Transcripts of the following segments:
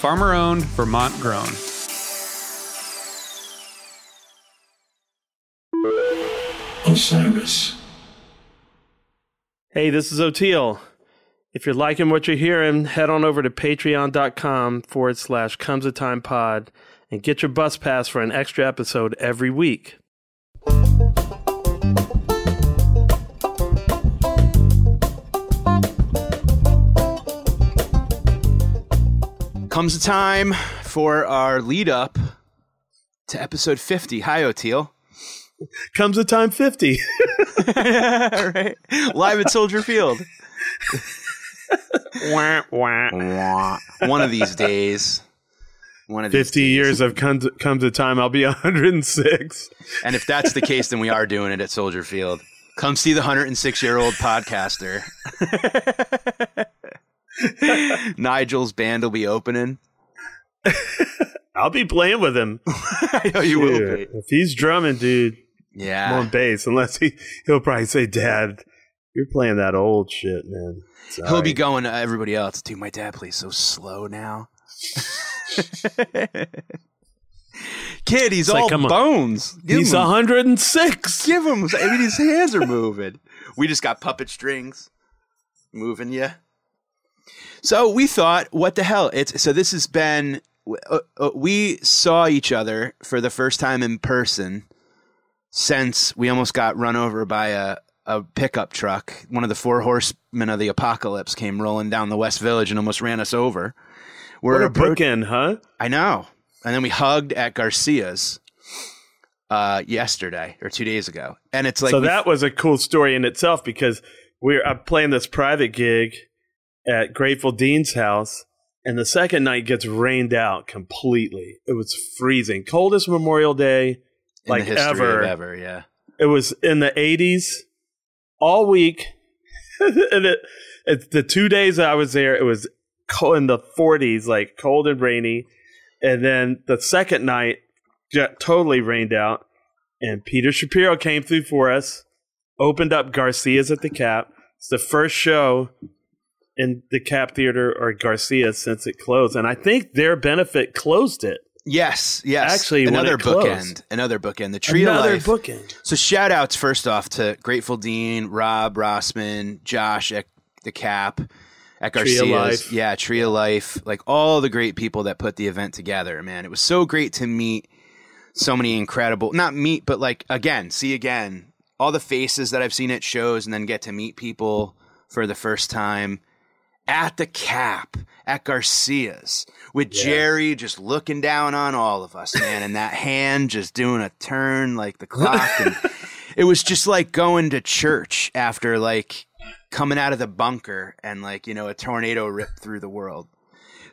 farmer owned, Vermont grown. Osiris. Hey, this is Oteil. If you're liking what you're hearing, head on over to patreon.com forward slash comes a time pod and get your bus pass for an extra episode every week. Comes the time for our lead up to episode 50. Hi, Oteil. Comes a time 50. right. Live at Soldier Field. wah, wah. One of these days. One of these 50 days. years have come to, come to time. I'll be 106. And if that's the case, then we are doing it at Soldier Field. Come see the 106 year old podcaster. Nigel's band will be opening. I'll be playing with him. I know you will be. If he's drumming, dude, I'm Yeah. on bass. Unless he, he'll probably say, Dad, you're playing that old shit, man. He'll be going to everybody else. Dude, my dad plays so slow now. Kid, he's It's all on. bones. Give He's him, 106. give him. I mean, his hands are moving. We just got puppet strings moving you. So we thought, what the hell? It's so this has been. Uh, uh, we saw each other for the first time in person since we almost got run over by a, a pickup truck. One of the four horsemen of the apocalypse came rolling down the West Village and almost ran us over. We're What a appro- bookend, huh? I know. And then we hugged at Garcia's uh, yesterday or two days ago, and it's like so that was a cool story in itself because we're I'm playing this private gig at Grateful Dean's house, and the second night gets rained out completely. It was freezing, coldest Memorial Day in like ever. ever, yeah. It was in the 80s all week, and it, it the two days I was there, it was cold in the 40s, like cold and rainy, and then the second night got totally rained out, and Peter Shapiro came through for us, opened up Garcia's at the Cap. It's the first show in the Cap Theater or Garcia since it closed, and I think their benefit closed it. Yes, yes. Actually, another bookend, another bookend. The Tree Another of Life. bookend. So shout outs first off to Grateful Dean, Rob Rossman, Josh at the Cap, at Tree Garcia's. of Life. Yeah, Tree of Life. Like all the great people that put the event together, man. It was so great to meet so many incredible not meet, but like again, see again, all the faces that I've seen at shows and then get to meet people for the first time at the cap at Garcia's with Jerry just looking down on all of us, man, and that hand just doing a turn like the clock. And it was just like going to church after like coming out of the bunker and like, you know, a tornado ripped through the world.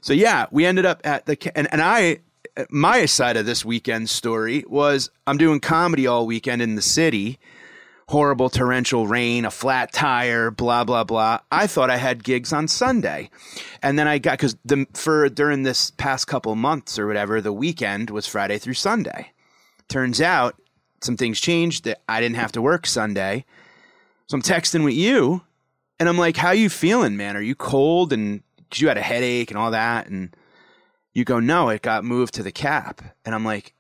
So yeah, we ended up at the ca- and and I my side of this weekend story was I'm doing comedy all weekend in the city. Horrible torrential rain, a flat tire, blah blah blah. I thought I had gigs on Sunday, and then I got because the for during this past couple months or whatever, the weekend was Friday through Sunday. Turns out some things changed that I didn't have to work Sunday, so I'm texting with you, and I'm like, "How you feeling, man? Are you cold?" And because you had a headache and all that, and you go, "No, it got moved to the cap," and I'm like,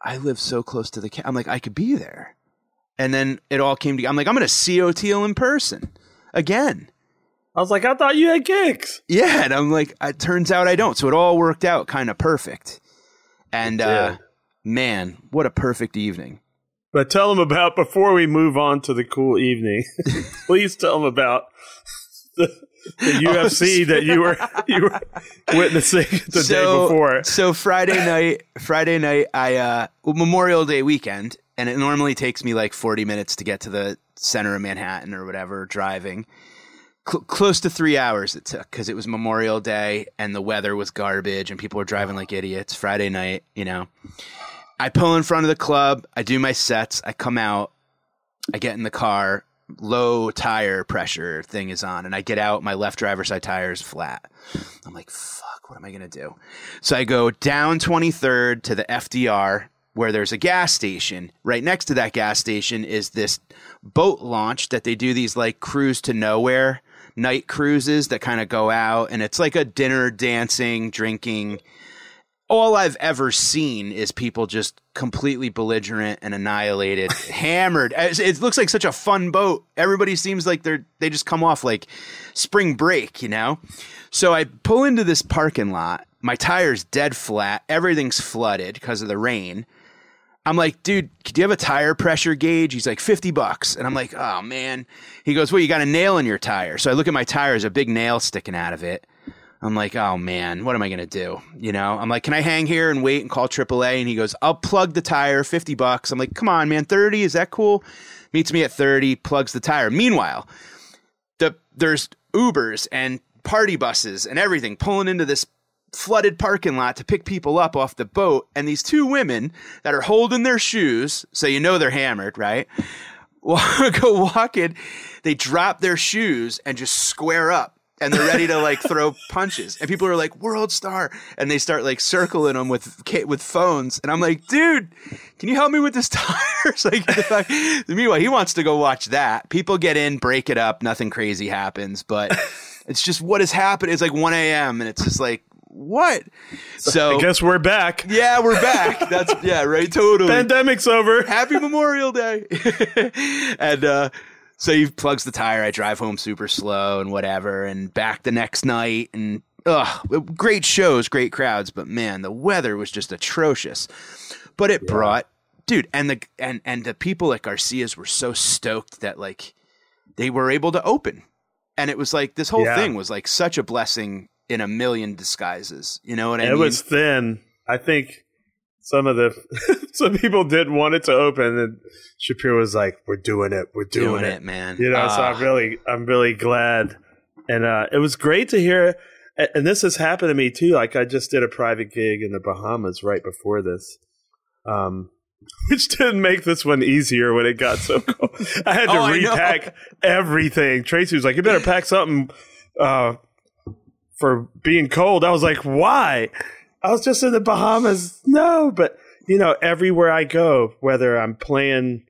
"I live so close to the cap." I'm like, "I could be there," and then it all came together. I'm like, "I'm going to see Oteil in person again." I was like, I thought you had gigs. Yeah, and I'm like, it turns out I don't. So it all worked out kind of perfect. And uh, man, what a perfect evening. But tell them about before we move on to the cool evening. please tell them about the, the UFC that you were you were witnessing the day before. So Friday night, Friday night, I uh, well, Memorial Day weekend, and it normally takes me like forty minutes to get to the center of Manhattan or whatever driving. Cl- close to three hours it took because it was Memorial Day and the weather was garbage and people were driving like idiots. Friday night, you know. I pull in front of the club. I do my sets. I come out. I get in the car. Low tire pressure thing is on, and I get out. My left driver's side tire is flat. I'm like, fuck, what am I going to do? So I go down 23rd to the FDR where there's a gas station. Right next to that gas station is this boat launch that they do these like cruise to nowhere night cruises that kind of go out and it's like a dinner, dancing, drinking. All I've ever seen is people just completely belligerent and annihilated, hammered. It looks like such a fun boat. Everybody seems like they're they just come off like spring break, you know. So I pull into this parking lot. My tire's dead flat. Everything's flooded because of the rain. I'm like, dude, do you have a tire pressure gauge? He's like, 50 bucks. And I'm like, oh man. He goes, well, you got a nail in your tire. So I look at my tire, there's a big nail sticking out of it. I'm like, oh man, what am I to do? You know, I'm like, can I hang here and wait and call AAA? And he goes, I'll plug the tire, 50 bucks. I'm like, come on, man, 30, is that cool? Meets me at 30, plugs the tire. Meanwhile, the, there's Ubers and party buses and everything pulling into this flooded parking lot to pick people up off the boat. And these two women that are holding their shoes, so you know they're hammered, right? Go walking, they drop their shoes and just square up and they're ready to like throw punches. And people are like, "World star," and they start like circling them with with phones. And I'm like, "Dude, can you help me with this tires?" like, meanwhile, he wants to go watch that. People get in, break it up, nothing crazy happens, but it's just what has happened. It's like 1 a.m. and it's just like what? So I guess we're back. Yeah, we're back. That's yeah, right. Totally. Pandemic's over. Happy Memorial Day. and uh, so he plugs the tire. I drive home super slow and whatever, and back the next night. And ugh, great shows, great crowds. But man, the weather was just atrocious. But it yeah. brought, dude, and the and and the people at Garcia's were so stoked that like they were able to open. And it was like this whole yeah. thing was like such a blessing in a million disguises. You know what I it mean? It was thin. I think some of the some people didn't want it to open, and Shapiro was like, "We're doing it. We're doing, doing it. it. man." You know, uh, so I'm ah. really, I'm really glad, and uh, it was great to hear. And this has happened to me too. Like I just did a private gig in the Bahamas right before this, um, which didn't make this one easier when it got so cold. I had to oh, repack everything. Tracy was like, "You better pack something." Uh, for being cold. I was like, why? I was just in the Bahamas. No, but you know, everywhere I go, whether I'm playing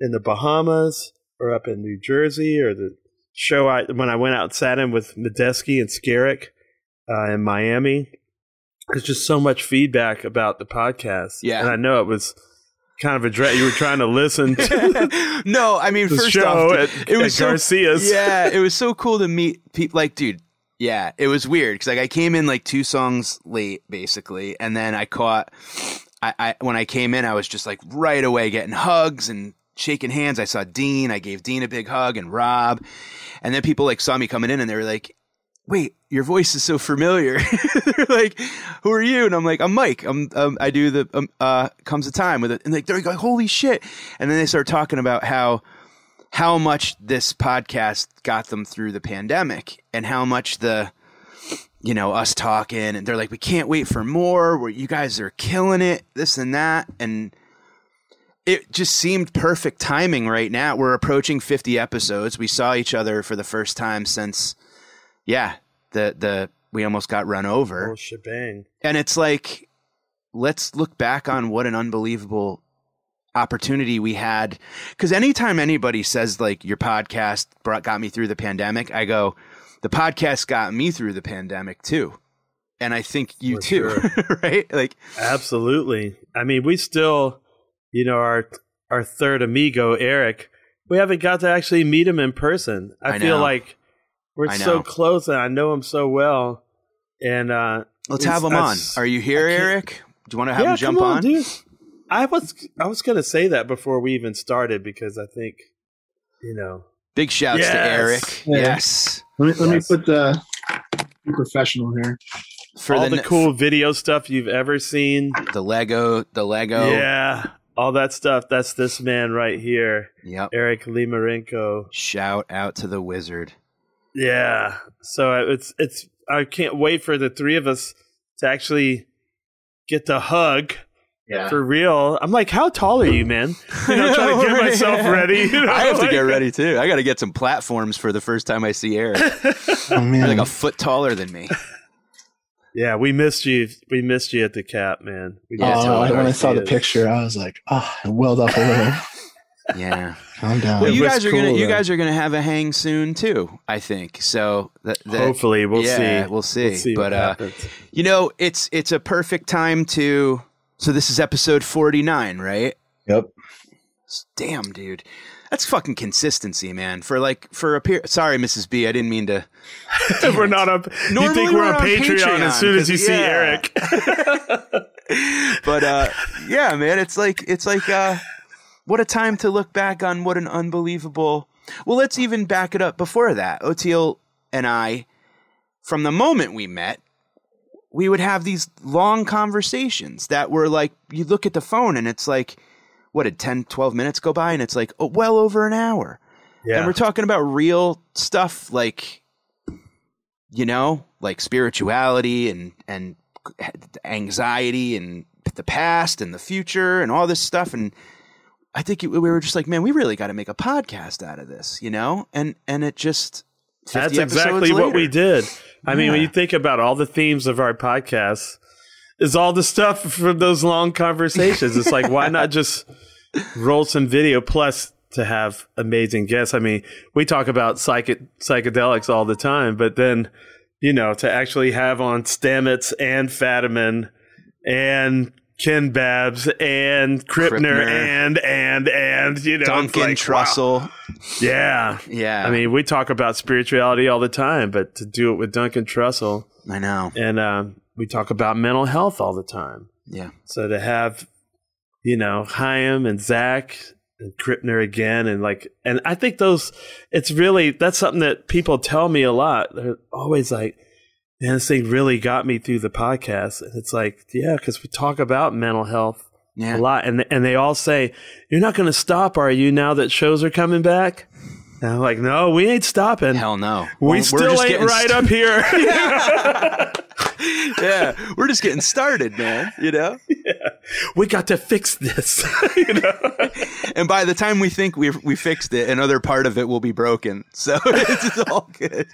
in the Bahamas or up in New Jersey or the show I when I went out and sat in with Medeski and Skerik uh, in Miami, there's just so much feedback about the podcast. Yeah, and I know it was kind of a dread. You were trying to listen to. no, I mean, first off, at, it was so, Garcia's. Yeah, it was so cool to meet people. Like, dude, yeah, it was weird because like I came in like two songs late, basically, and then I caught. I, I when I came in, I was just like right away getting hugs and shaking hands. I saw Dean. I gave Dean a big hug and Rob, and then people like saw me coming in and they were like, "Wait, your voice is so familiar." they're like, "Who are you?" And I'm like, "I'm Mike. I'm um, I do the um, uh, comes a time with it." And like they're like, "Holy shit!" And then they start talking about how how much this podcast got them through the pandemic and how much the you know us talking and they're like we can't wait for more. Where you guys are killing it this and that. And it just seemed perfect timing right now. We're approaching 50 episodes. We saw each other for the first time since yeah the the we almost got run over. Oh, shebang. And it's like let's look back on what an unbelievable opportunity we had. Because anytime anybody says like your podcast brought got me through the pandemic i go the podcast got me through the pandemic too. And i think you For too sure. right? Like absolutely. I mean we still you know our our third amigo eric we haven't got to actually meet him in person. I, I feel like we're so close and i know him so well. And uh let's have him on. Are you here eric? Do you want to have yeah, him jump on, on? Dude. I was I was gonna say that before we even started because I think you know Big shouts Yes. to Eric. Yeah. Yes. Let me let Yes. me put the professional here. For all the, the, ne- cool video stuff you've ever seen. the Lego, the Lego. Yeah, all that stuff. That's this man right here, Yep. Eric Limarenko. Shout out to the wizard. Yeah. So it's it's I can't wait for the three of us to actually get the hug Yeah. for real. I'm like, how tall are you, man? You know, trying to get myself ready. you know, I have to get ready too. I got to get some platforms for the first time I see Eric. Oh man. Like a foot taller than me. Yeah, we missed you. We missed you at the cap, man. We Yeah, oh, missed totally. you. when I saw the picture, I was like, oh, I welled up a little. Yeah. Calm down. Well, you guys are cool, gonna you guys are gonna have a hang soon too. I think so. That, that, Hopefully, we'll yeah, see. we'll see. what But, uh. You know, it's it's a perfect time to. So this is episode forty nine, right? Yep. Damn, dude, that's fucking consistency, man. For like for a peer. Sorry, Mrs. B, I didn't mean to. we're not up. You Normally think we're, we're on on Patreon, Patreon, as soon as you 'cause- see. Eric. but uh yeah man it's like it's like uh what a time to look back on what an unbelievable well let's even back it up before that oteil and i from the moment we met we would have these long conversations that were like you look at the phone and it's like what did 10 12 minutes go by and it's like oh, well over an hour. Yeah. and we're talking about real stuff like you know like spirituality and and anxiety and the past and the future and all this stuff. And i think it, we were just like man we really got to make a podcast out of this you know? And and it just 50 That's exactly what we did. I mean, when you think about all the themes of our podcast, is all the stuff from those long conversations. It's like, why not just roll some video plus to have amazing guests? I mean, we talk about psych- psychedelics all the time, but then, you know, to actually have on Stamets and Fadiman and Ken Babbs and Krippner, Krippner. and, and, and, you know, duncan like, wow. trussell Yeah. yeah I mean, we talk about spirituality all the time, but to do it with Duncan Trussell, i know and um, we talk about mental health all the time. yeah So to have, you know, Chaim and Zach and Krippner again, and like, and I think those, it's really that's something that people tell me a lot. They're always like, "Man, this thing really got me through the podcast." And it's like, yeah, because we talk about mental health yeah a lot, and and they all say, "You're not going to stop, are you? Now that shows are coming back." And I'm like, "No, we ain't stopping. hell no we We're- we're still ain't right st- up here. yeah we're just getting started man you know we got to fix this." you know? and by the time we think we we fixed it another part of it will be broken so it's all good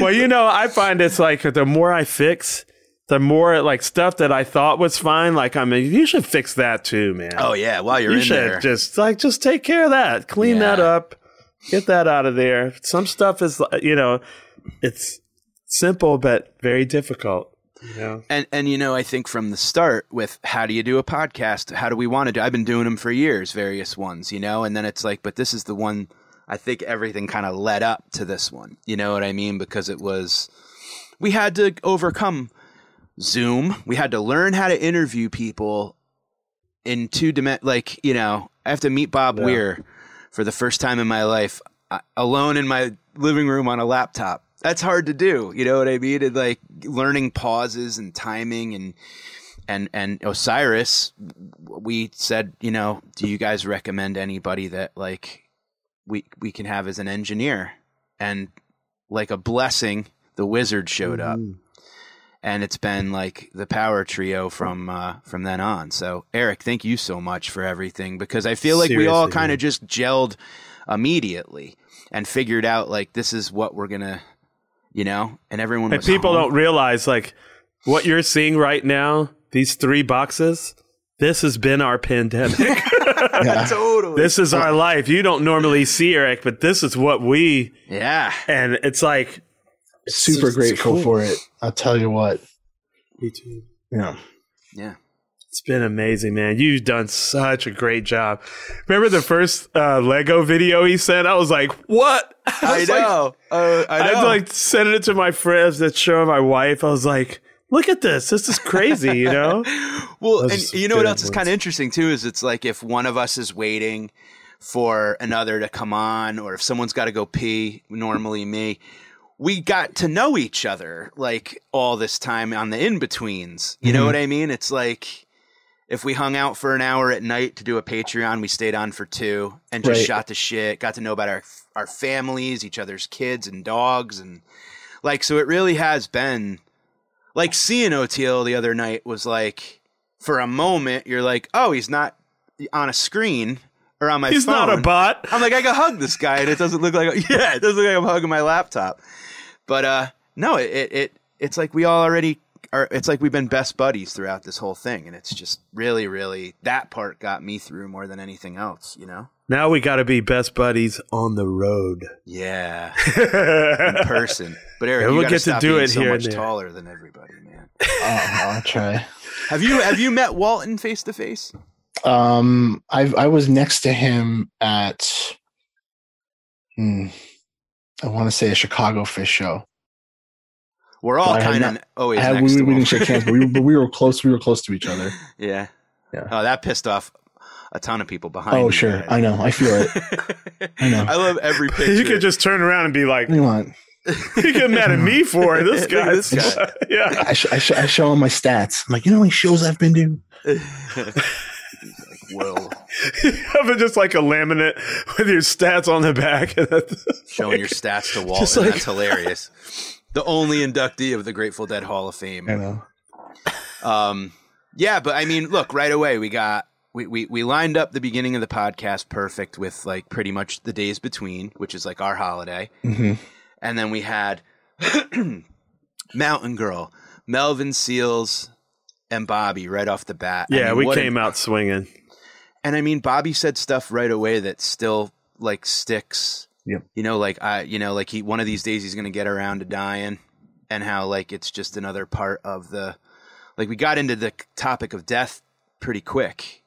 Well, you know, I find it's like the more I fix, the more like stuff that I thought was fine. Like, I mean, you should fix that too, man. oh yeah while you're you in should there just like just take care of that, clean Yeah. that up, get that out of there. Some stuff is, you know, it's simple but very difficult. Know, And and you know, I think from the start with how do you do a podcast? How do we want to do? I've been doing them for years, various ones, you know. And then it's like, but this is the one. I think everything kind of led up to this one. You know what I mean? Because it was we had to overcome Zoom. We had to learn how to interview people in two dimensions. Like you know, I have to meet Bob Yeah. Weir for the first time in my life, uh, alone in my living room on a laptop. That's hard to do. You know what I mean? And like learning pauses and timing and and and Osiris, we said, you know, do you guys recommend anybody that like we we can have as an engineer? And like a blessing, the wizard showed up and it's been like the power trio from uh, from then on. So Eric, thank you so much for everything because I feel like we all kind of just gelled immediately and figured out like this is what we're gonna, you know, and everyone. and was people home. don't realize like what you're seeing right now. These three boxes. This has been our pandemic. Yeah. totally. this is our life. You don't normally see Eric, but this is what we. yeah, And it's like Super it's grateful cool. for it. I'll tell you what. Me too. Yeah. yeah. It's been amazing, man. You've done such a great job. Remember the first uh, Lego video he sent? I was like, "What?" I was like- know. uh, I I know. like sent it to my friends that show my wife. I was like, look at this. This is crazy, you know? well, and you know what good else is kind of interesting too is it's like if one of us is waiting for another to come on, or if someone's got to go pee, normally me, we got to know each other like all this time on the in betweens. You know Mhm. what I mean? It's like if we hung out for an hour at night to do a Patreon, we stayed on for two and just Right. shot the shit, got to know about our our families, each other's kids and dogs, and like so. It really has been like seeing Oteil the other night was like for a moment you're like, oh, he's not on a screen or on my phone. He's phone. not a bot. I'm like, I can hug this guy, and it doesn't look like, yeah, it doesn't look like I'm hugging my laptop. But uh, no, it, it it it's like we all already are. It's like we've been best buddies throughout this whole thing, and it's just really, really that part got me through more than anything else. You know? Now we got to be best buddies on the road. Yeah, in person. But Eric, Yeah, you we'll gotta get to do it so here much there. taller than everybody, man. Oh, I'll try. Have you have you met Walton face to face? Um, I I was next to him at, hmm, I want to say a Chicago Phish show. We're all kind of always I had, next we, to we didn't shake hands, but we, were, but we were close. We were close to each other. yeah. Yeah. Oh, that pissed off a ton of people behind. Oh, me, sure. man. I know. I feel it. I know. I love every picture. You could just turn around and be like, What do you want? you get mad at me for it. This guy. this guy. yeah. I, sh- I, sh- I show him my stats. I'm like, you know how many shows I've been to? He's like, whoa, You have been just like a laminate with your stats on the back. showing your stats to Walton. Just like- That's hilarious. The only inductee of the Grateful Dead Hall of Fame. I know. Um, yeah, but I mean, look, right away we got we, we we lined up the beginning of the podcast perfect with like pretty much the days between, which is like our holiday, hmm and then we had Mountain Girl, Melvin Seals, and Bobby right off the bat. I yeah, mean, we what an- came out swinging. and I mean, Bobby said stuff right away that still like sticks. Yep. You know, like I, you know, like he one of these days he's gonna get around to dying, and how like it's just another part of the, like we got into the topic of death pretty quick.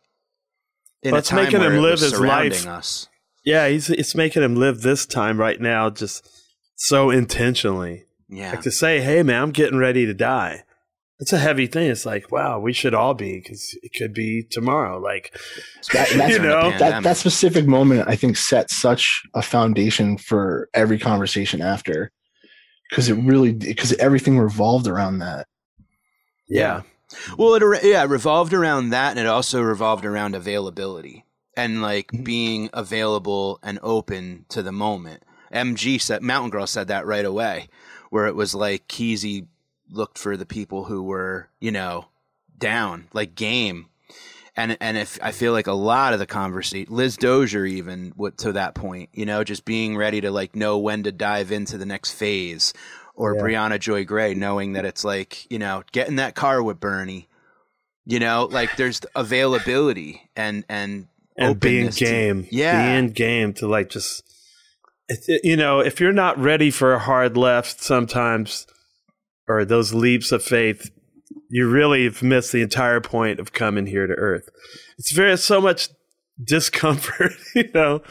In Well, it's making him live his life. us. Yeah, he's it's making him live this time right now just so intentionally. Yeah. Like to say, "Hey, man, I'm getting ready to die." It's a heavy thing. It's like, wow, we should all be because it could be tomorrow. Like, That, You know? that, that specific moment, I think, set such a foundation for every conversation after. Because it really, because everything revolved around that. yeah, Well, it yeah it revolved around that, and it also revolved around availability and like Mhm. being available and open to the moment. MG said, Mountain Girl said that right away, where it was like Kesey looked for the people who were, you know, down, like game. And and if I feel like a lot of the conversation, Liz Dozier even what to that point, you know, just being ready to like know when to dive into the next phase, or Yeah. Briahna Joy Gray knowing that it's like you know get in that car with Bernie, you know, like there's availability and and and being openness to- game, yeah. being game to like just, you know, if you're not ready for a hard left, sometimes, or those leaps of faith, you really have missed the entire point of coming here to Earth. It's very so much discomfort, you know,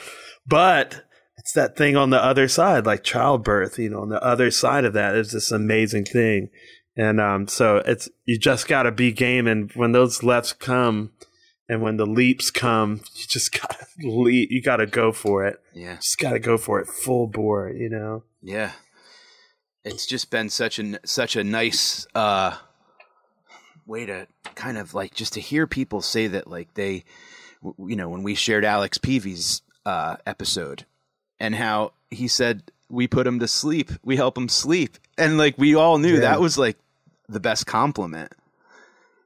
but it's that thing on the other side, like childbirth. You know, on the other side of that is this amazing thing, and um, so it's you just got to be game, and when those lefts come. And when the leaps come, you just gotta leap. You gotta go for it. yeah Just gotta go for it full bore. You know. yeah. It's just been such a such a nice uh, way to kind of like just to hear people say that like they, w- you know, when we shared Alex Peavy's uh, episode and how he said we put him to sleep, we help him sleep, and like we all knew Yeah. that was like the best compliment.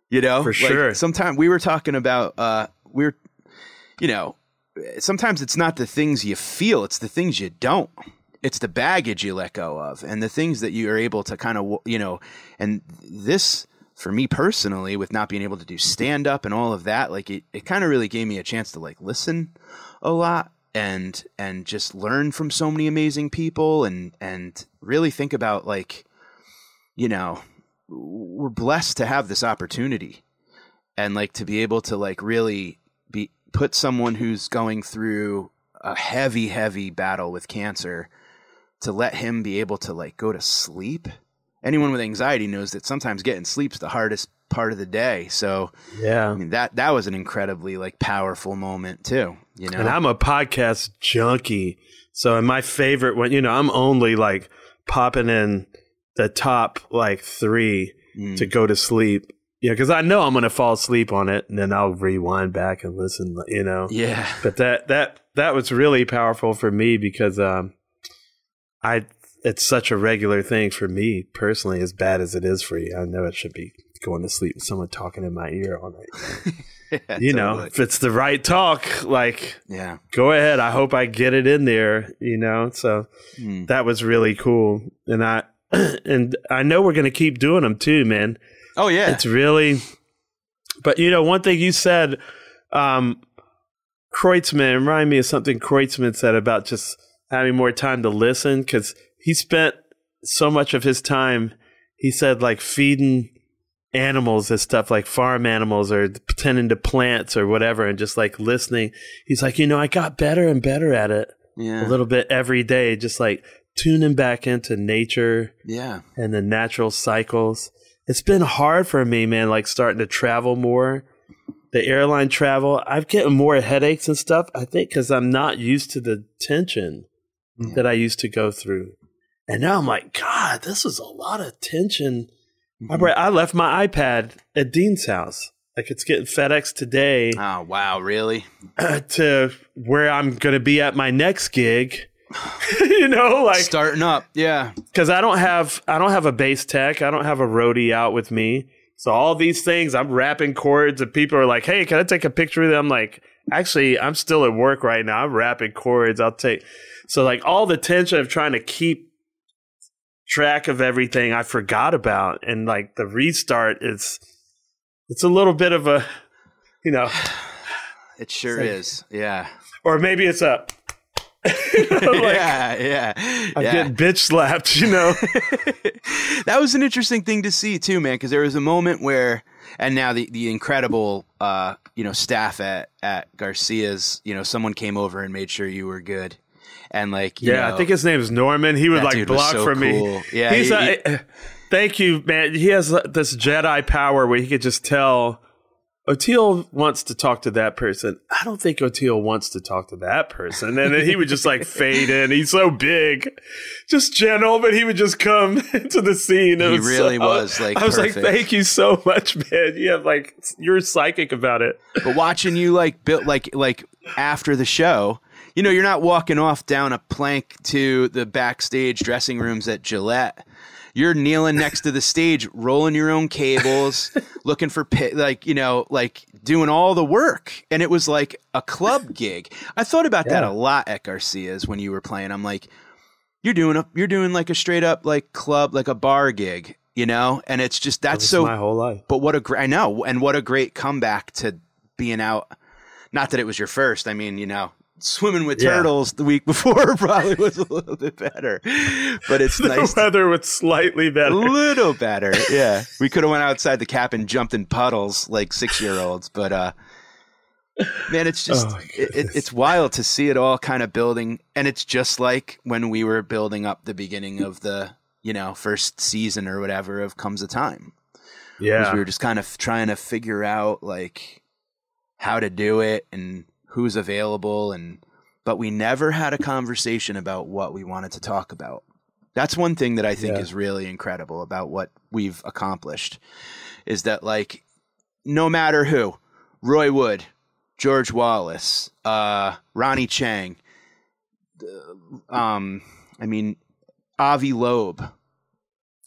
You know, For Like, sure. Sometimes we were talking about uh, we're, you know, sometimes it's not the things you feel; it's the things you don't. It's the baggage you let go of, and the things that you are able to kind of, you know, and this for me personally, with not being able to do stand up and all of that, like it, it kind of really gave me a chance to like listen a lot and and just learn from so many amazing people and and really think about like, you know, we're blessed to have this opportunity and like to be able to like really be put someone who's going through a heavy heavy battle with cancer to let him be able to like go to sleep anyone with anxiety knows that sometimes getting sleep's the hardest part of the day. So Yeah. I mean that that was an incredibly like powerful moment too. You know, And I'm a podcast junkie. So, and my favorite one, you know, I'm only like popping in the top like three Mm. to go to sleep. Yeah, because I know I'm going to fall asleep on it, and then I'll rewind back and listen. You know, yeah, but that that that was really powerful for me because um, I it's such a regular thing for me personally, as bad as it is for you. I know it should be going to sleep with someone talking in my ear all night. Yeah, you know, totally. if it's the right talk, like yeah, go ahead. I hope I get it in there, you know. So Mm. that was really cool. And I and I know we're going to keep doing them too, man. oh yeah, It's really But you know, one thing you said um Kreutzmann reminded me of something Kreutzmann said about just having more time to listen cuz he spent so much of his time he said like feeding animals and stuff like farm animals or pretending to plants or whatever and just like listening. He's like, you know, I got better and better at it yeah, a little bit every day, just like tuning back into nature yeah, and the natural cycles. It's been hard for me, man, like starting to travel more. The airline travel, I'm getting more headaches and stuff, I think, because I'm not used to the tension Yeah. that I used to go through. And now I'm like, God, this is a lot of tension. I Mhm. brought- I left my iPad at Dean's house. Like it's getting FedEx today Oh wow, really? to where I'm going to be at my next gig. you know, like Starting up, yeah, because I don't have I don't have a bass tech. I don't have a roadie out with me. So all these things, I'm wrapping cords, and people are like, "Hey, can I take a picture of them?" I'm like, "Actually, I'm still at work right now. I'm wrapping cords. I'll take." So like all the tension of trying to keep track of everything, I forgot about, and like the restart is, it's a little bit of a, you know, it sure like- is. Yeah, or maybe it's a. you know, like, yeah, yeah. I'm yeah. getting bitch slapped, you know. that was an interesting thing to see too, man. Because there was a moment where, and now the the incredible, uh, you know, staff at at Garcia's, you know, someone came over and made sure you were good, and like, you Yeah, know, I think his name is Norman. He would like block so for me. Yeah, he's he- a- eh, thank you, man. He has uh, this Jedi power where he could just tell. Oteil wants to talk to that person. I don't think Oteil wants to talk to that person. And then he would just like fade in. He's so big, just gentle, but he would just come into the scene. It He was really so- was, like, I was perfect. like, thank you so much, man. You have like, you're psychic about it. but watching you like built like like after the show you know you're not walking off down a plank to the backstage dressing rooms at gillette you're kneeling next to the stage rolling your own cables looking for like you know like doing all the work and it was like a club gig i thought about that a lot at garcia's when you were playing i'm like you're doing a you're doing like a straight up like club like a bar gig you know and it's just that's so my whole life. but what a great I know, and what a great comeback to being out. Not that it was your first. I mean, you know, swimming with Yeah. turtles the week before probably was a little bit better, but it's nice. The weather was slightly better. a little better, yeah. We could have went outside the cap and jumped in puddles like six year olds, but uh, man, it's just Oh, it, it, it's wild to see it all kind of building, and it's just like when we were building up the beginning of the you know first season or whatever of comes a time Yeah. we were just kind of trying to figure out like how to do it and who's available and but we never had a conversation about what we wanted to talk about that's one thing that i think Yeah. is really incredible about what we've accomplished is that like no matter who roy wood george wallace uh, ronny chieng uh, um, i mean avi loeb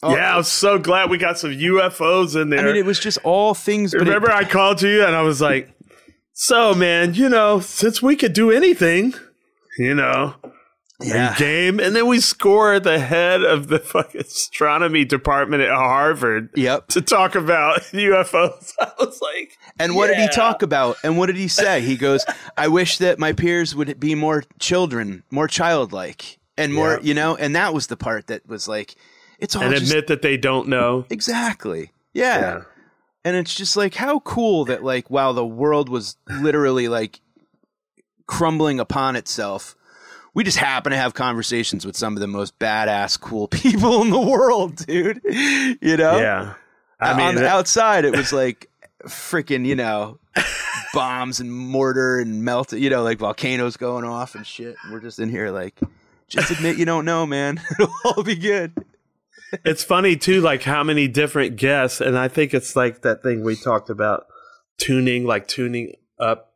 Oh, yeah, I was so glad we got some UFOs in there. I mean, it was just all things. But it- Remember, I called you and I was like, "So, man, you know, since we could do anything, you know, yeah, game, and then we score the head of the fucking astronomy department at Harvard yep. to talk about UFOs." I was like, And what did he talk about? And what did he say? He goes, "I wish that my peers would be more children, more childlike, and more, Yeah. you know." And that was the part that was like, it's all and just admit that they don't know. exactly, yeah. And it's just like how cool that like while the world was literally like crumbling upon itself, we just happen to have conversations with some of the most badass, cool people in the world, dude. You know? Yeah. I mean, on the that- outside, it was like freaking, you know, bombs and mortar and melt, you know, like volcanoes going off and shit. We're just in here like, just admit you don't know, man. It'll all be good. It's funny too, like how many different guests, and I think it's like that thing we talked about tuning, like tuning up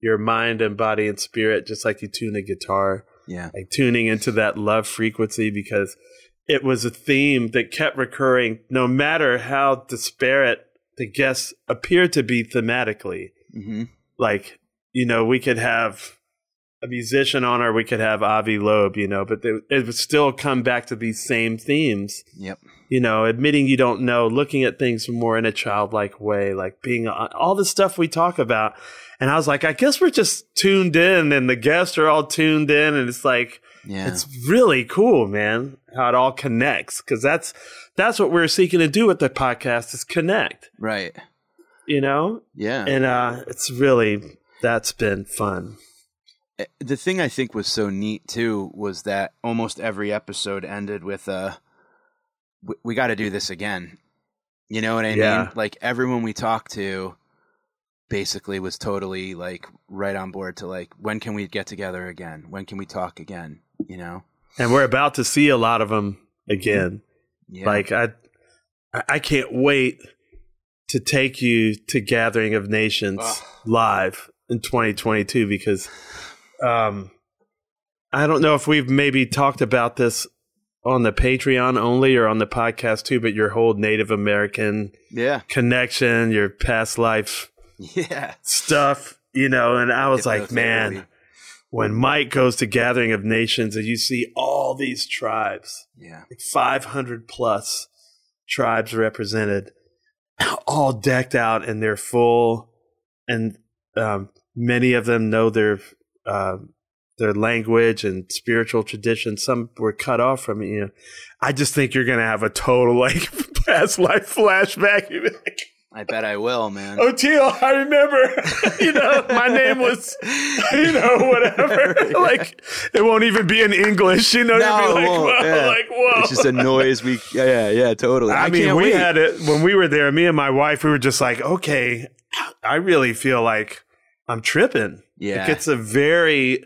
your mind and body and spirit, just like you tune a guitar, Yeah. like tuning into that love frequency because it was a theme that kept recurring no matter how disparate the guests appeared to be thematically. hmm Like, you know, we could have a musician on or we could have Avi Loeb, you know, but it would still come back to these same themes Yep. you know, admitting you don't know, looking at things more in a childlike way, like being all the stuff we talk about. And I was like, I guess we're just tuned in and the guests are all tuned in. And it's like, Yeah. it's really cool, man, how it all connects. Cause that's, that's what we're seeking to do with the podcast is connect, right. you know? Yeah. And, uh, it's really, that's been fun. Eh, the thing I think was so neat too was that almost every episode ended with uh we, we got to do this again. You know what I Yeah. mean? Like everyone we talked to basically was totally like right on board to like when can we get together again? When can we talk again, you know? And we're about to see a lot of them again. Yeah. Like I, I- I can't wait to take you to Gathering of Nations Ugh. live in 2022 because, um, I don't know if we've maybe talked about this on the Patreon only or on the podcast too, but your whole Native American yeah. connection, your past life Yeah. stuff, you know. And I was like, man, when Mike goes to Gathering of Nations and you see all these tribes Yeah. like 500 plus tribes represented, all decked out in their full, and um, many of them know their uh, their language and spiritual tradition. Some were cut off from it. You know, I just think you're gonna have a total like past life flashback. I bet I will, man. Oh, I remember. you know, my name was, you know, whatever. like, it won't even be in English. You know, No, you'll be it like, won't. whoa, Yeah. like, whoa. It's just a noise we yeah, yeah, yeah, totally. I, mean, can't we wait. had it when we were there. Me and my wife, we were just like, okay, I really feel like I'm tripping. Yeah. Like, it's a very,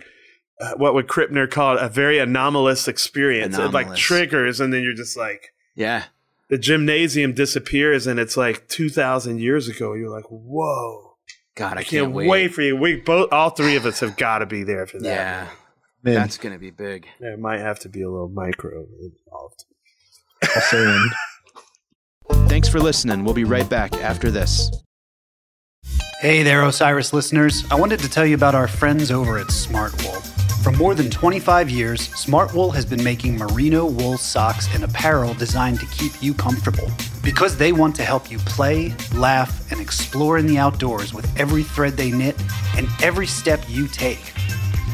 uh, what would Krippner call it? A very anomalous experience. It like triggers, and then you're just like, Yeah. the gymnasium disappears, and it's like 2,000 years ago. You're like, whoa. God, I, I can't, can't, wait. for you. We both, all three of us have got to be there for that. Yeah. Man, That's going to be big. There might have to be a little micro involved. I'll say in. Thanks for listening. We'll be right back after this. Hey there, Osiris listeners. I wanted to tell you about our friends over at Smartwool. For more than 25 years, Smartwool has been making merino wool socks and apparel designed to keep you comfortable. Because they want to help you play, laugh, and explore in the outdoors with every thread they knit and every step you take.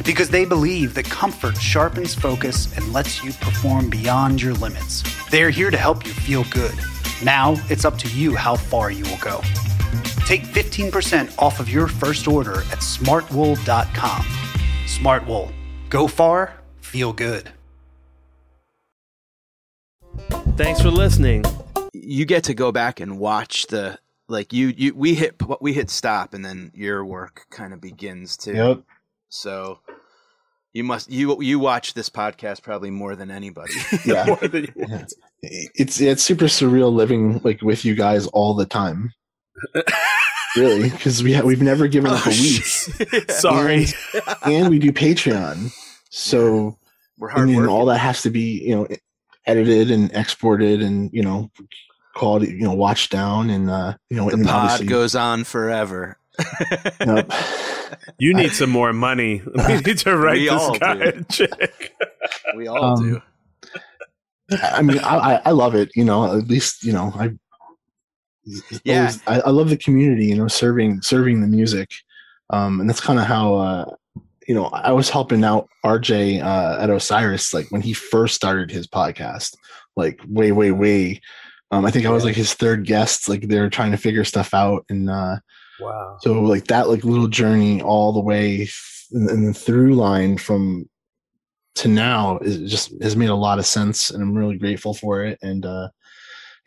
Because they believe that comfort sharpens focus and lets you perform beyond your limits. They're here to help you feel good. Now it's up to you how far you will go. Take 15% off of your first order at smartwool.com. Smartwool. Go far, feel good. Thanks for listening. You get to go back and watch the like you you we hit we hit stop and then your work kind of begins too. Yep. So you must you you watch this podcast probably more than anybody. Yeah. More than you Yeah. It's it's super surreal living like with you guys all the time. really, because we ha- we've never given up a week. Sorry. and we do Patreon, so We're I hard mean working. all that has to be you know edited and exported and you know called you know watched down and uh you know the and pod goes on forever. Yep. You need some more money. We need to write We all this guy do. a check. we all Um, do. I mean, I, I I love it. You know, at least you know I. Yeah. always- I, I love the community. You know, serving serving the music, um, and that's kind of how uh, you know I was helping out RJ uh, at Osiris like when he first started his podcast, like way way way. Um, I think I was like his third guest. Like they were trying to figure stuff out, and uh, Wow. so like that like little journey all the way and the through line from to now is just has made a lot of sense, and I'm really grateful for it. And uh,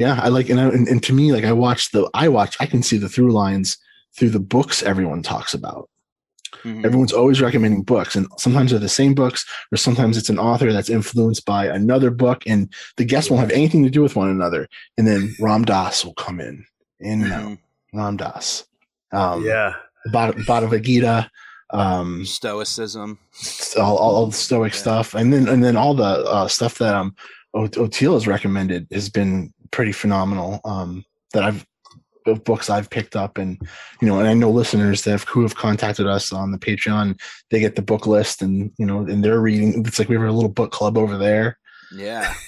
yeah, I like and, I, and and to me, like I watch the I watch I can see the through lines through the books everyone talks about. Mhm. Everyone's always recommending books, and sometimes they're the same books, or sometimes it's an author that's influenced by another book, and the guests won't have anything to do with one another. And then Ram Dass will come in, and you know, Mhm. Ram Dass, um, yeah. Bhagavad Gita, um, Stoicism. all, all, all the Stoic Yeah. stuff, and then and then all the uh, stuff that um O- Oteil has recommended has been pretty phenomenal. Um, that I've of books I've picked up, and you know, and I know listeners that have, who have contacted us on the Patreon, they get the book list, and you know, and they're reading. It's like we have a little book club over there. Yeah.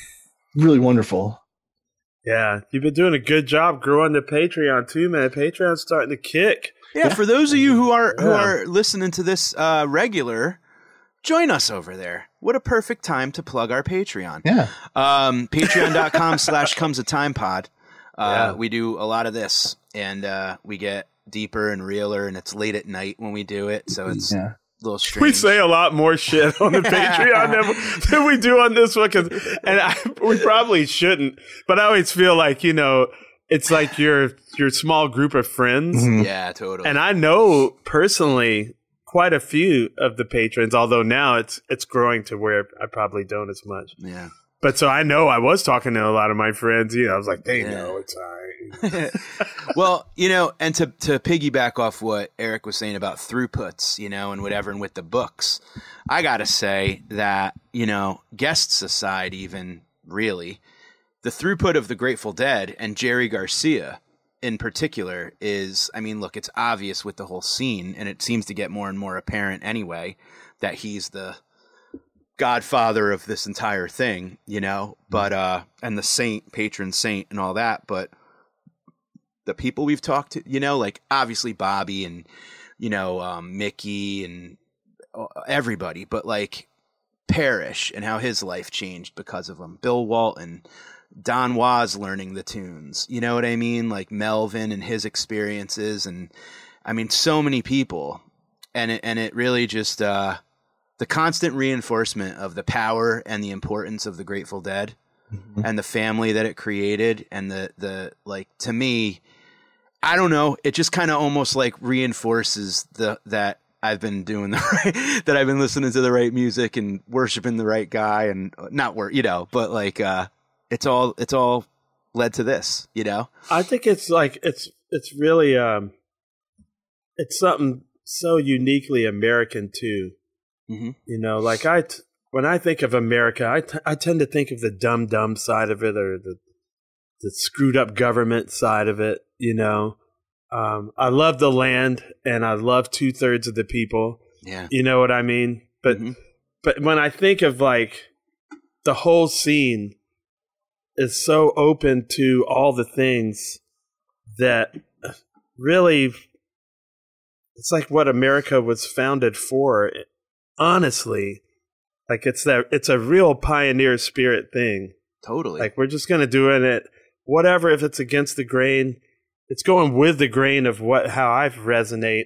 Really wonderful. Yeah. You've been doing a good job growing the Patreon too, man. Patreon's starting to kick. Yeah, for those of you who are who Yeah. are listening to this uh, regular, join us over there. What a perfect time to plug our Patreon. Yeah, Um, Patreon.com slash comes a time pod. Uh, Yeah. We do a lot of this and uh, we get deeper and realer and it's late at night when we do it. So it's yeah. a little strange. We say a lot more shit on the Patreon than, than we do on this one, 'cause- and I, we probably shouldn't. But I always feel like you know, it's like your your small group of friends, Mhm. yeah, totally. and I know personally quite a few of the patrons. Although now it's it's growing to where I probably don't as much. yeah. But so I know I was talking to a lot of my friends. You know, I was like, they Yeah. know it's all right. well, you know, and to to piggyback off what Eric was saying about throughputs, you know, and whatever, and with the books, I gotta say that you know, guests aside, even really, the throughput of the Grateful Dead and Jerry Garcia in particular is, I mean, look, it's obvious with the whole scene, and it seems to get more and more apparent anyway that he's the godfather of this entire thing, you know, but uh and the saint, patron saint and all that, but the people we've talked to, you know, like obviously Bobby and you know um, Mickey and uh, everybody, but like Parrish and how his life changed because of him. Bill Walton, Don Was learning the tunes, you know what I mean? Like Melvin and his experiences, and I mean so many people, and it and it really just uh, the constant reinforcement of the power and the importance of the Grateful Dead and the family that it created and the the like to me I don't know. It just kind of almost like reinforces the that I've been doing the right that I've been listening to the right music and worshiping the right guy and not work you know but like uh it's all it's all led to this you know I think it's like it's it's really um, it's something so uniquely American too. mm-hmm. You know, like I, t- when I think of America, I, t- I tend to think of the dumb, dumb side of it or the, the screwed up government side of it. You know, um, I love the land and I love two thirds of the people. yeah You know what I mean? But, Mhm. but when I think of like the whole scene is so open to all the things that really it's like what America was founded for. Honestly like it's that it's a real pioneer spirit thing. Totally. Like we're just gonna do it whatever if it's against the grain it's going with the grain of what how i resonate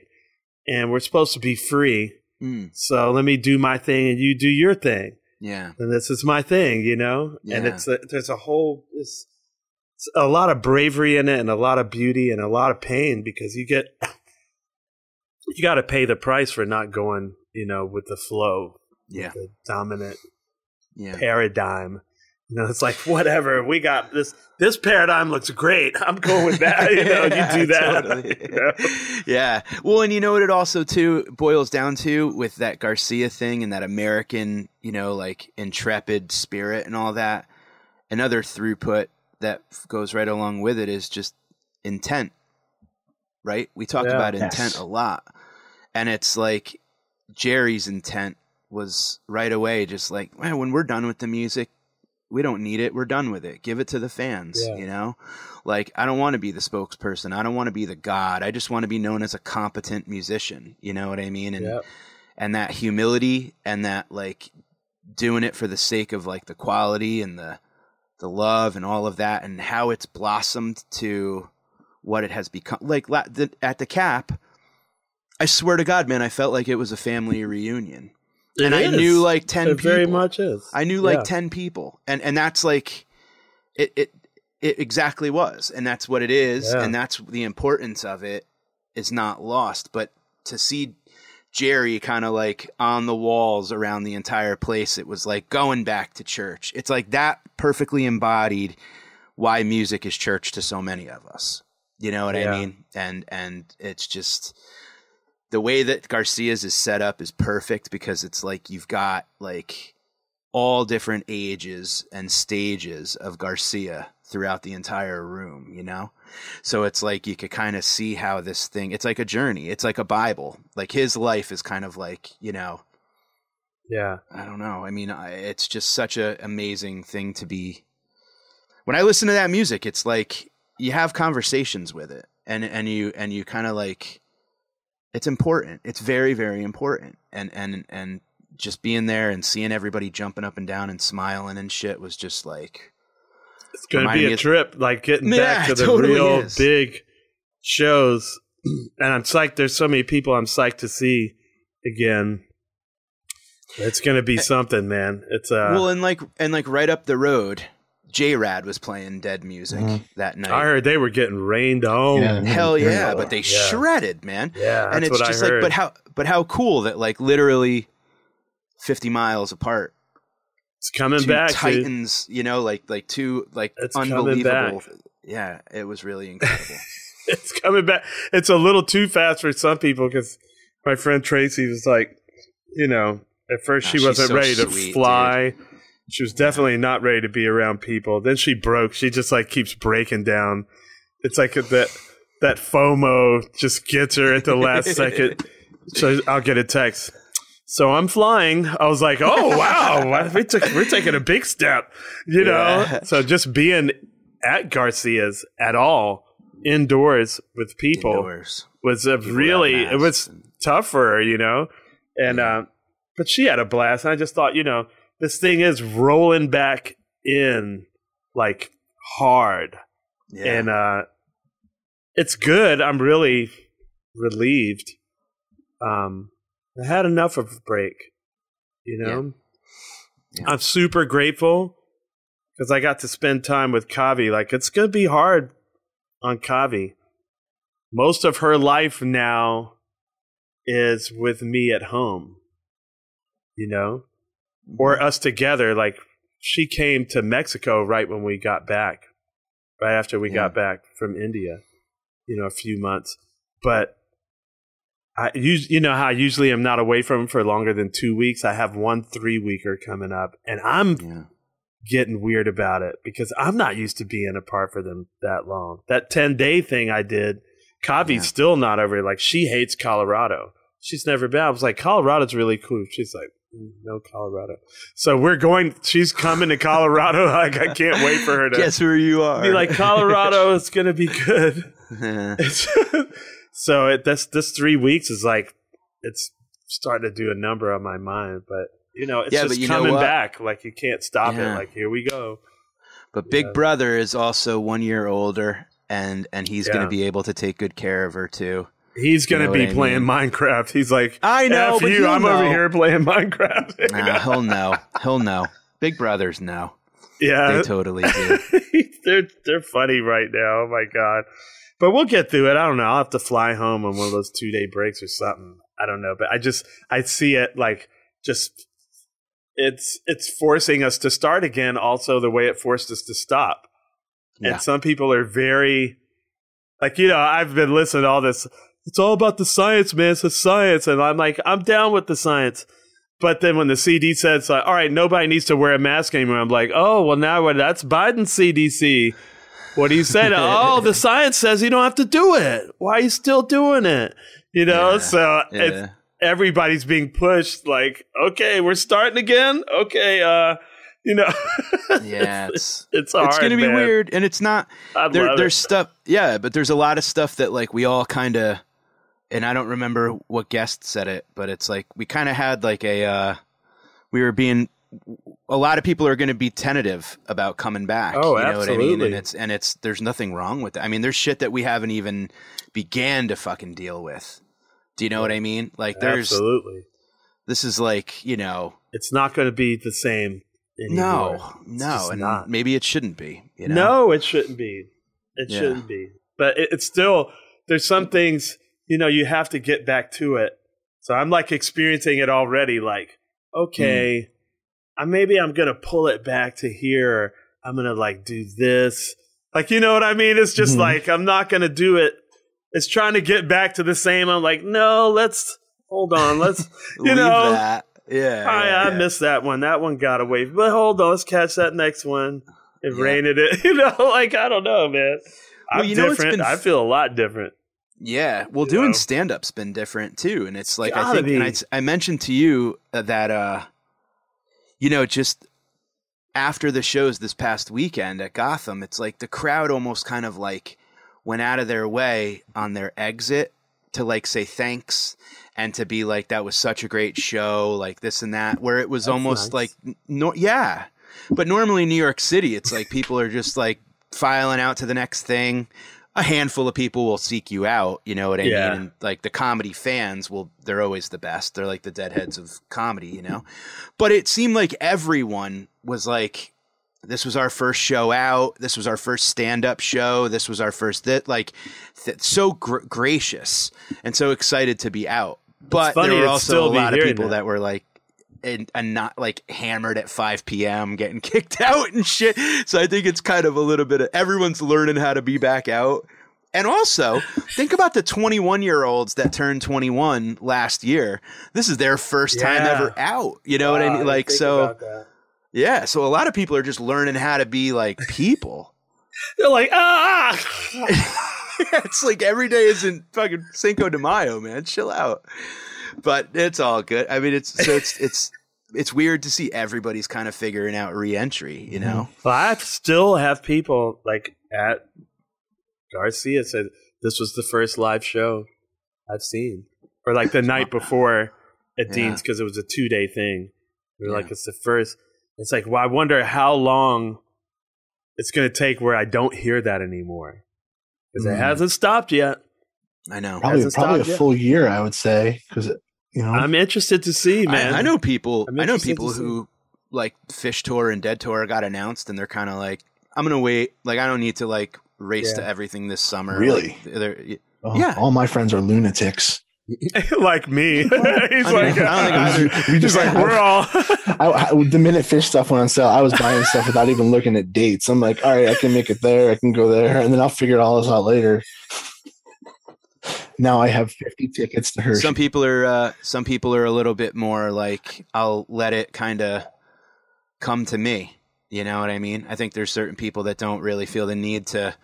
and we're supposed to be free. Mm, so let me do my thing and you do your thing yeah. And this is my thing you know? Yeah. and it's a, there's a whole it's, it's a lot of bravery in it and a lot of beauty and a lot of pain because you get you got to pay the price for not going you know with the flow yeah. the dominant yeah. paradigm you know it's like whatever we got this this paradigm looks great i'm going with that you know you do that Totally. you know? yeah. Well, and you know what it also too boils down to with that Garcia thing and that American, you know, like intrepid spirit and all that. Another throughput that goes right along with it is just intent. Right? We talked Yeah. about Yes. intent a lot. And it's like Jerry's intent was right away just like, man, when we're done with the music, we don't need it. We're done with it. Give it to the fans, Yeah. you know? Like, I don't want to be the spokesperson. I don't want to be the god. I just want to be known as a competent musician. You know what I mean? And Yep. and that humility and that like doing it for the sake of like the quality and the the love and all of that and how it's blossomed to what it has become. Like at the cap, I swear to God, man, I felt like it was a family reunion. And I knew like ten. It people. very much is. I knew like Yeah. ten people, and and that's like it. It it exactly was, and that's what it is, Yeah. and that's the importance of it is not lost. But to see Jerry kind of like on the walls around the entire place, it was like going back to church. It's like that perfectly embodied why music is church to so many of us. You know what Yeah. I mean? And and it's just the way that Garcia's is set up is perfect because it's like you've got like all different ages and stages of Garcia throughout the entire room, you know? So it's like you could kind of see how this thing, it's like a journey. It's like a Bible. Like his life is kind of like, you know, Yeah. I don't know. I mean, I, it's just such an amazing thing to be. When I listen to that music, it's like you have conversations with it, and and you and you kind of like, it's important. It's very very important, and and and just being there and seeing everybody jumping up and down and smiling and shit was just like, It's going to be a of- trip, like getting Yeah, back to the totally real is. big shows. And I'm psyched. There's so many people I'm psyched to see again. It's going to be something, man. It's uh, well, and like and like right up the road, J Rad was playing dead music Mhm. that night. I heard they were getting rained on. Yeah. Hell yeah, but they Yeah. shredded, man. Yeah, and it's what I just like, but how, but how cool that like literally fifty miles apart, It's coming two back, dude. titans, you know, like like two like It's coming unbelievable. back. Yeah, it was really incredible. it's coming back. It's a little too fast for some people because my friend Tracy was like, you know, at first she wasn't so ready to sweet, fly. She was definitely not ready to be around people. Then she broke. She just like keeps breaking down. It's like that that FOMO just gets her at the last second. So I'll get a text. So I'm flying. I was like, oh wow, we took we're taking a big step, you know. Yeah. So just being at Garcia's at all indoors with people Indoors. was a People really it was tough for her, you know. And Yeah. uh, but she had a blast. And I just thought, you know, this thing is rolling back in like hard, Yeah. and uh, it's good. I'm really relieved. Um, I had enough of a break, you know. Yeah. Yeah. I'm super grateful because I got to spend time with Kavi. Like it's gonna be hard on Kavi. Most of her life now is with me at home, you know, or us together. Like she came to Mexico right when we got back, right after we Yeah. got back from India, you know, a few months. But I, you, you know how I usually I'm not away from for longer than two weeks. I have one three weeker coming up, and I'm yeah. getting weird about it because I'm not used to being apart for them that long. That 10 day thing I did, Kavi's Yeah. still not over it. Like, she hates Colorado. She's never been. I was like, Colorado's really cool. She's like, "Mm, no, Colorado. So we're going, she's coming to Colorado. like, I can't wait for her to Guess where you are? be like, Colorado is going to be good. So it, this this three weeks is like it's starting to do a number on my mind, but you know it's Yeah, just but you know coming back. Like you can't stop Yeah. it. Like here we go. But Big Yeah. Brother is also one year older, and and he's going to be able to take good care of her too. He's gonna know be I playing mean? Minecraft. He's like, I know, F but you. I'm over here playing Minecraft. Nah, he'll know. He'll know. Big Brothers know. yeah, They totally do. they're they're funny right now. Oh my god! But we'll get through it. I don't know. I'll have to fly home on one of those two day breaks or something. I don't know, but I just I see it like just it's it's forcing us to start again. Also, the way it forced us to stop. Yeah. And some people are very like you know I've been listening to all this. It's all about the science, man. It's the science, and I'm like I'm down with the science. But then when the CD says, like, all right, nobody needs to wear a mask anymore, I'm like, oh, well, now? That's Biden's CDC. What do you say? oh, the science says you don't have to do it. Why are you still doing it? You know, Yeah, so it's, Yeah. everybody's being pushed like, okay, we're starting again. Okay, uh, you know, Yeah, it's it's hard. it's going to be man. weird, and it's not. I There, there's it. stuff. Yeah, but there's a lot of stuff that like we all kind of, and I don't remember what guest said it, but it's like we kind of had like a. uh We were being. A lot of people are going to be tentative about coming back. Oh, you know what I mean? And it's and it's there's nothing wrong with that. I mean, there's shit that we haven't even began to fucking deal with. Do you know what I mean? Like there's Absolutely. This is like you know, It's not going to be the same. Anymore. no, no, and not. maybe it shouldn't be. You know? No, it shouldn't be. It Yeah. shouldn't be. But it, it's still there's some things you know you have to get back to it. So I'm like experiencing it already. Like, okay, I maybe I'm gonna pull it back to here. I'm gonna like do this. Like, you know what I mean? It's just Mhm. like I'm not gonna do it. It's trying to get back to the same. I'm like, no, let's hold on. Let's you know. that. Yeah, I, yeah, I yeah. missed that one. That one got away. But hold on, let's catch that next one. It Yeah. rained it. You know, like I don't know, man. I'm Well, you know different. been I feel a lot different. Yeah, well, You doing stand up's been different too, and it's like I think, and I. I mentioned to you uh, that uh, you know, just after the shows this past weekend at Gotham, it's like the crowd almost kind of like went out of their way on their exit to like say thanks and to be like that was such a great show, like this and that, where it was That's almost nice. like no, yeah, but normally New York City, it's like people are just like filing out to the next thing. A handful of people will seek you out, you know what I Yeah. mean? And like the comedy fans will, they're always the best. They're like the deadheads of comedy, you know? But it seemed like everyone was like, this was our first show out. This was our first stand up show. This was our first, that like, th- so gr- gracious and so excited to be out. But there were also a lot of people that. that were like, and, and not like hammered at 5 p.m. getting kicked out and shit. So I think it's kind of a little bit of everyone's learning how to be back out. And also, think about the 21 year olds that turned 21 last year. This is their first time ever out. You know what I mean? Like, so yeah. So a lot of people are just learning how to be like people. they're like, ah, it's like every day isn't fucking Cinco de Mayo, man. Chill out. But it's all good. I mean, it's so it's it's it's weird to see everybody's kind of figuring out reentry. You know, But I still have people like at Garcia said this was the first live show I've seen, or like the night before at Yeah. Dean's because it was a two day thing. They're like, it's the first. It's like, well, I wonder how long it's going to take where I don't hear that anymore because it Mm. hasn't stopped yet. I know. Probably probably a yet. full year, I would say, because you know. I'm interested to see, man. I, I know people. I'm know people who like Phish Tour and Dead Tour got announced, and they're kind of like, "I'm gonna wait. Like, I don't need to like race to everything this summer." Really? Like, they're- oh, yeah. all my friends are lunatics. like me. He's I mean, like, I don't think either. we just like, we're all. I, I, the minute Phish stuff went on sale, I was buying stuff without even looking at dates. I'm like, all right, I can make it there, I can go there, and then I'll figure all this out later. Now I have 50 tickets to Hershey. some people are uh, some people are a little bit more like I'll let it kind of come to me. You know what I mean? I think there's certain people that don't really feel the need to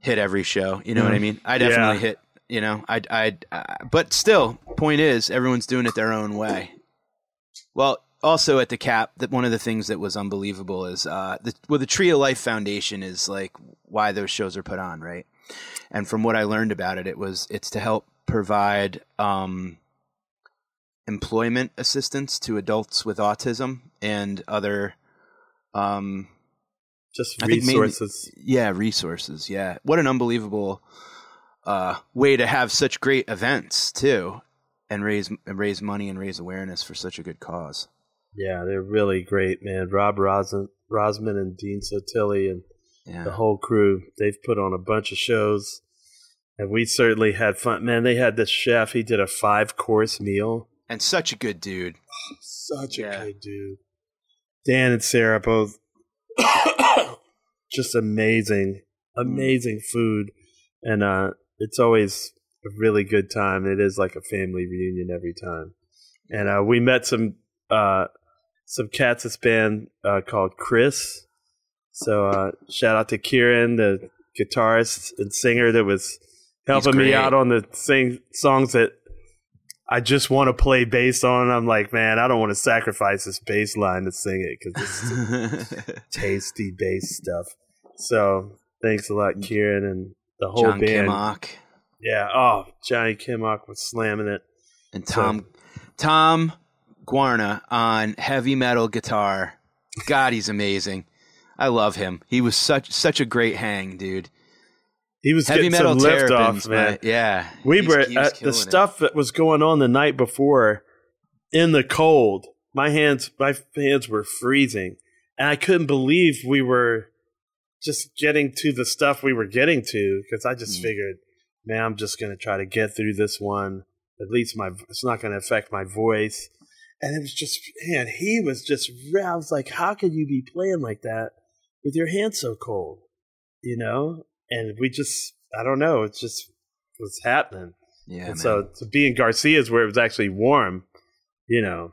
hit every show. You know what I mean? I definitely Yeah. hit. You know, I I I but still, point is, everyone's doing it their own way. Well, also at the cap, that one of the things that was unbelievable is uh, the well, the Tree of Life Foundation is like why those shows are put on, right? And from what I learned about it, it was it's to help provide um, employment assistance to adults with autism and other um, Just I think mainly- resources. yeah resources. Yeah, what an unbelievable uh, way to have such great events too, and raise and raise money and raise awareness for such a good cause. Yeah, they're really great, man. Rob Rosen, Rosman and Dean Sotilli and Yeah, the whole crew. They've put on a bunch of shows, and we certainly had fun. Man, they had this chef. He did a five course meal. and such a good dude. Such Yeah. a good dude. Dan and Sarah both just amazing, amazing food, and uh, it's always a really good time. It is like a family reunion every time, and uh, we met some uh, some cats this band uh, called Chris. So uh, shout out to Kieran, the guitarist and singer that was helping me out on the sing songs that I just want to play bass on. I'm like, man, I don't want to sacrifice this bass line to sing it because it's tasty bass stuff. So thanks a lot, Kieran, and the whole John band. Kimock Yeah. Oh, Johnny Kimock was slamming it. and Tom Tom Guarna on heavy metal guitar. God, he's amazing. I love him. He was such such a great hang, dude. He was Heavy getting metal some lift off, man. man. Yeah, we He's- were uh, the killing it. stuff that was going on the night before. in the cold. My hands, my hands were freezing, and I couldn't believe we were just getting to the stuff we were getting to because I just Mm. figured, man, I'm just gonna try to get through this one. At least my it's not gonna affect my voice. And it was just, man, he was just. I was like, how could you be playing like that with your hands so cold? You know, and we just, I don't know, it's just was happening. Yeah, and man. so to be in Garcia's where it was actually warm, you know,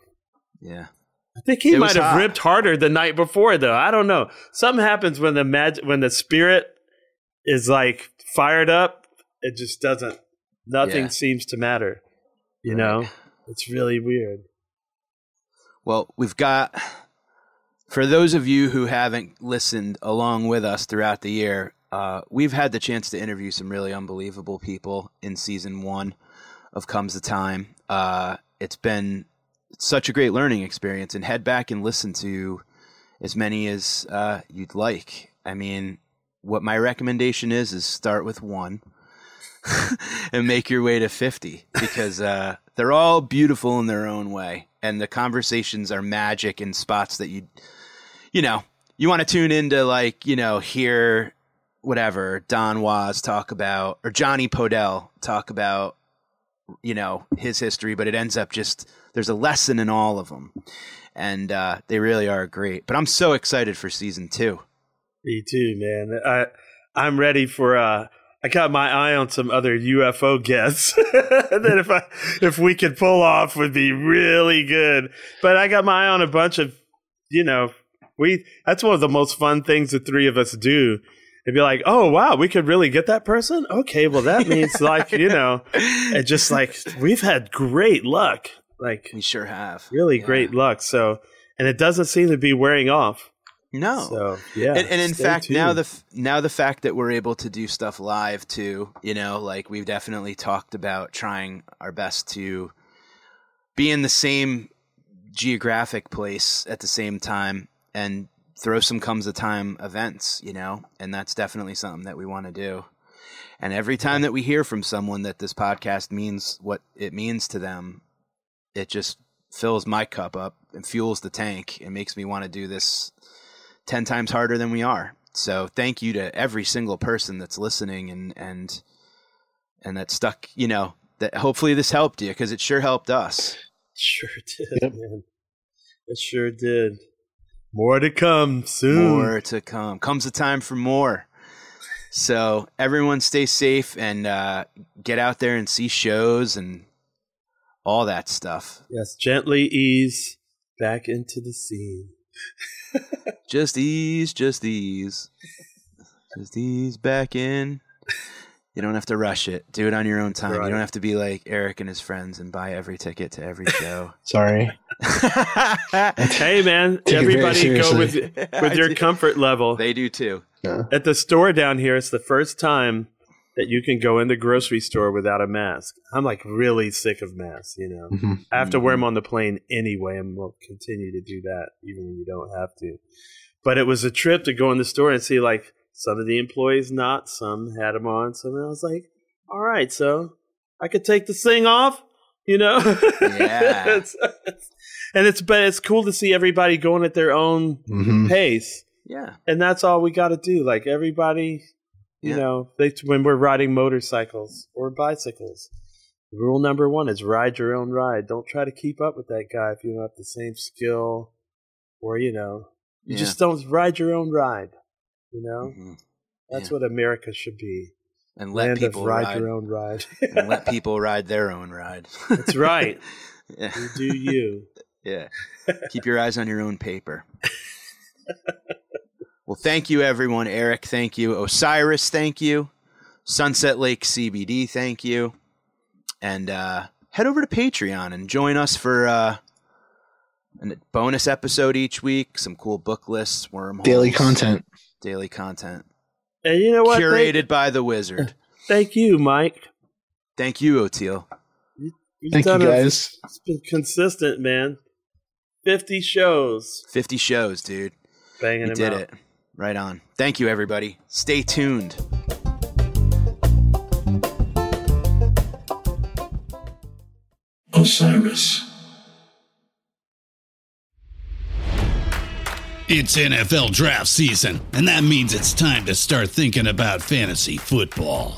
yeah. I think he It might have hot. ripped harder the night before, though. I don't know. Something happens when the mag- when the spirit is like fired up. It just doesn't. Nothing Yeah. seems to matter. You Right. know, it's really weird. Well, we've got for those of you who haven't listened along with us throughout the year, uh, we've had the chance to interview some really unbelievable people in season one of Comes the Time. Uh, it's been such a great learning experience, and head back and listen to as many as uh, you'd like. I mean, what my recommendation is is start with one and make your way to 50 because uh, they're all beautiful in their own way and the conversations are magic in spots that you you know you want to tune into like you know hear whatever don was talk about or johnny podell talk about you know his history but it ends up just there's a lesson in all of them and uh, they really are great but i'm so excited for season two Me too, man. I I'm ready for. uh I got my eye on some other UFO guests that if I if we could pull off would be really good. But I got my eye on a bunch of, you know, we that's one of the most fun things the three of us do. It'd be like, oh wow, we could really get that person. Okay, well that means like you know, it just like we've had great luck, like we sure have really Yeah. great luck. So, and it doesn't seem to be wearing off. no So yeah, and, and in fact now the now the fact that we're able to do stuff live too you know like we've definitely talked about trying our best to be in the same geographic place at the same time and throw some comes a time events you know and that's definitely something that we want to do and every time that we hear from someone that this podcast means what it means to them it just fills my cup up and fuels the tank and makes me want to do this 10 times harder than we are. So thank you to every single person that's listening and and and that stuck, you know, that hopefully this helped you because it sure helped us. Sure did, Yep. man. It sure did. More to come soon. More to come. Comes the time for more. So everyone stay safe and uh, get out there and see shows and all that stuff. Yes, gently ease back into the scene. Just ease, just ease. Just ease back in. You don't have to rush it. Do it on your own time. Right. You don't have to be like Eric and his friends and buy every ticket to every show. Sorry. Hey, man, Take it very everybody go with with your comfort level. They do too. Yeah. At the store down here, it's the first time that you can go in the grocery store without a mask. I'm like really sick of masks, you know. Mhm. I have to wear them on the plane anyway, and we'll continue to do that even when you don't have to. But it was a trip to go in the store and see like some of the employees not, some had them on, some I was like, all right, so I could take this thing off, you know? Yeah. It's- it's- and it's but it's cool to see everybody going at their own Mhm. pace, Yeah. and that's all we got to do. Like everybody, you Yeah. know, they, when we're riding motorcycles or bicycles. Rule number one is ride your own ride. Don't try to keep up with that guy if you don't have the same skill, or you know, you Yeah. just don't ride your own ride. You know, Mhm. that's Yeah. what America should be. And let Land people of ride, ride. your own ride. and let people ride their own ride. that's right. yeah. You do you. Yeah. Keep your eyes on your own paper. well, thank you, everyone. Eric, thank you. Osiris, thank you. Sunset Lake CBD, thank you. And uh, head over to Patreon and join us for uh, a bonus episode each week, some cool book lists, wormholes, Daily content. daily content, And you know what? curated Thank, by the wizard. thank you, Mike. Thank you, Oteil. You've Thank you done a- guys. it's been consistent, man. 50 shows. 50 shows, dude. Banging you did out. it. Right on. Thank you, everybody. Stay tuned. Osiris. It's NFL draft season, and that means it's time to start thinking about fantasy football.